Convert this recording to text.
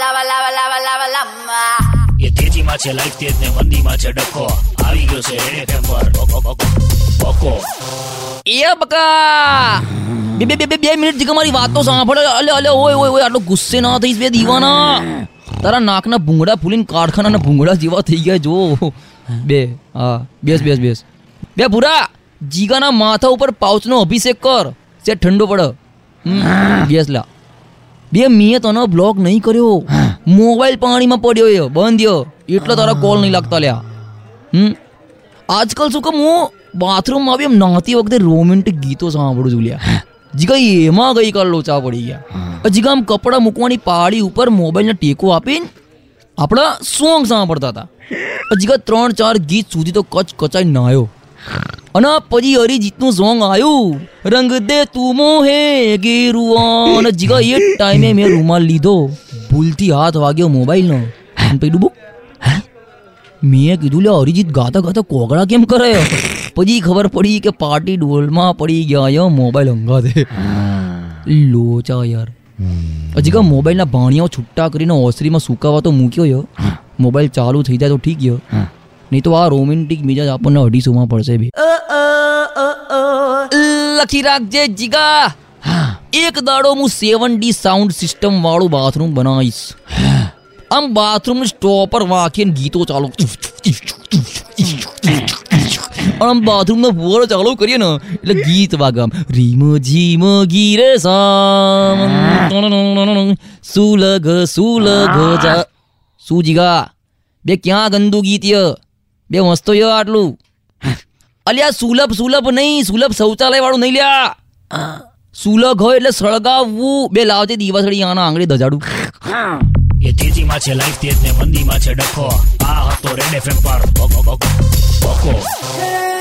lava, લાવા લાવા લાવા lava. એ તેજીમાં છે લાઈફ તેજ ને મંદીમાં છે ડખો. આવી ગયો છે રેડ ટેમ્પર પર. બકો, એ બકા. બે બે બે બે બે મિનિટથી મારી વાતો સાંભળે. અલે અલે ઓય ઓય ઓય આટલો ગુસ્સે ના થઈશ બે દીવાના. તારા નાકના ભૂંગળા ફૂલીને કારખાનાના ભૂંગળા જેવા થઈ ગયા જો. બે હા બેસ બેસ બેસ. બે ભૂરા જીગાના માથા ઉપર પાઉચનો અભિષેક કર. જે ઠંડો પડે. બેસ લા. બે મેં તને બ્લોક નહીં કર્યો. મોબાઈલ પાણીમાં પડ્યો એ. બંધ યો એટલો તારા કોલ નહીં લાગતા લ્યા. હમ? આજકાલ શું કે હું? બાથરૂમમાં આવી એમ નાતી વખતે રોમેન્ટિક ગીતો સાંભળું છું લ્યા. જીગા એમાં ગઈકાલ લોચા પડી ગયા. જીગા આમ કપડાં મૂકવાની પાડી ઉપર મોબાઈલને ટેકો આપીને આપણા સોંગ સાંભળતા હતા. જીગા ત્રણ ચાર ગીત સુધી તો કચ કચાઈ નાયો. અને પછી અરિજીતનું સોંગ આવ્યું રંગ દે તું મોહે ગેરુઆ અને જીગા એ ટાઈમે મેં રૂમાલ લીધો ભૂલથી હાથ વાગ્યો મોબાઈલનો હેમ પેલું બુક મેં કીધું લે અરિજીત ગાતા ગાતા કોગળા કેમ કરે પછી ખબર પડી કે પાર્ટી ડોલમાં પડી ગયા યો મોબાઈલ અંગાતે લોચા યાર હજી કા મોબાઈલના ભાણિયાઓ છૂટા કરીને ઓસરીમાં સુકાવા તો મૂક્યો યો મોબાઈલ ચાલુ થઈ જાય તો ઠીક યો નહીં તો આ રોમેન્ટિક મિજાજ આપણને અઢીસોમાં પડશે બે લખી રાખજે, જીગા. એક દાડો હું સેવન ડી સાઉન્ડ સિસ્ટમ વાળું બાથરૂમ બનાવીશ. આમ બાથરૂમ સ્ટોપર વાંખીને ગીતો ચાલુ. આમ બાથરૂમ નો ફુવારો ચાલુ કરીએ ને, એટલે ગીત વાગે આમ રીમ ઝીમ ગીરે સામ. સુલગ સુલગ જા. શું જીગા? બે ક્યાં ગંદુ ગીત બે મસ્તો ય આટલું. અલ્યા સુલભ સુલભ નહીં સુલભ શૌચાલય વાળું નહીં લ્યા. સુલભ હોય એટલે સળગાવવું. બે લાવજે દીવાસળી આના આંગળી ધજાડું. એ તેજીમાં છે લાઈફ તેજ ને મંદીમાં છે ડખો. આ હતો રેડ એફએમ પર. બકો, બકો, બકો